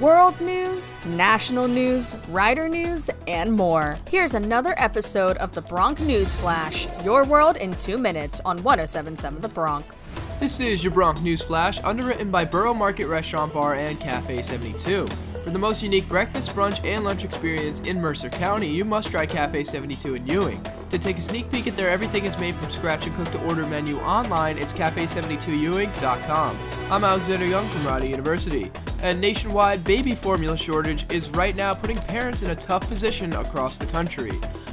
world news, national news, rider news, and more. Here's another episode of the Bronc News Flash, your world in two minutes on 1077 The Bronc. This is your Bronc News Flash, underwritten by Borough Market Restaurant Bar and Cafe 72. For the most unique breakfast, brunch, and lunch experience in Mercer County, you must try Cafe 72 in Ewing. To take a sneak peek at their everything is made from scratch and cooked to order menu online, it's cafe72ewing.com. I'm Alexander Junge from Rider University. A nationwide baby formula shortage is right now putting parents in a tough position across the country.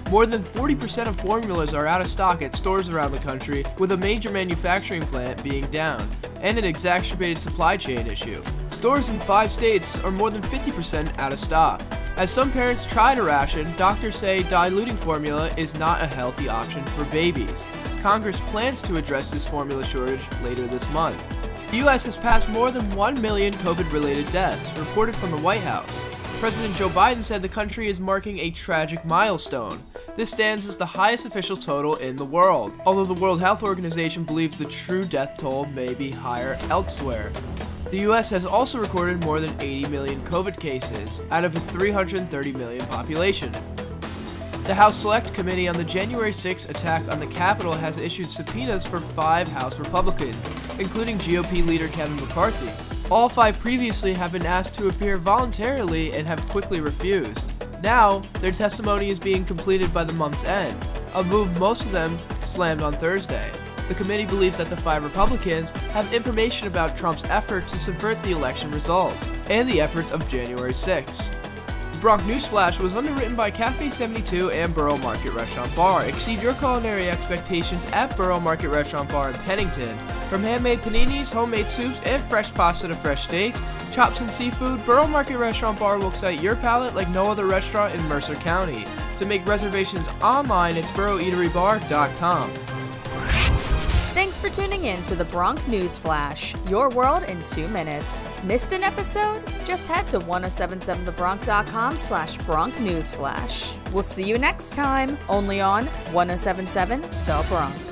More than 40% of formulas are out of stock at stores around the country, with a major manufacturing plant being down, and an exacerbated supply chain issue. Stores in five states are more than 50% out of stock. As some parents try to ration, doctors say diluting formula is not a healthy option for babies. Congress plans to address this formula shortage later this month. The U.S. has passed more than 1 million COVID related deaths, reported from the White House. President Joe Biden said the country is marking a tragic milestone. This stands as the highest official total in the world, although the World Health Organization believes the true death toll may be higher elsewhere. The US has also recorded more than 80 million COVID cases out of a 330 million population. The House Select Committee on the January 6 attack on the Capitol has issued subpoenas for five House Republicans, including GOP leader Kevin McCarthy. All five previously have been asked to appear voluntarily and have quickly refused. Now, their testimony is being completed by the month's end, a move most of them slammed on Thursday. The committee believes that the five Republicans have information about Trump's effort to subvert the election results and the efforts of January 6. The Bronc News Flash was underwritten by Cafe 72 and Borough Market Restaurant Bar. Exceed your culinary expectations at Borough Market Restaurant Bar in Pennington. From handmade paninis, homemade soups, and fresh pasta to fresh steaks, chops and seafood, Borough Market Restaurant Bar will excite your palate like no other restaurant in Mercer County. To make reservations online, it's boroughEateryBar.com. For tuning in to the Bronc News Flash, your world in two minutes. Missed an episode? Just head to 1077thebronc.com slash Bronc News Flash. We'll see you next time, only on 1077 The Bronc.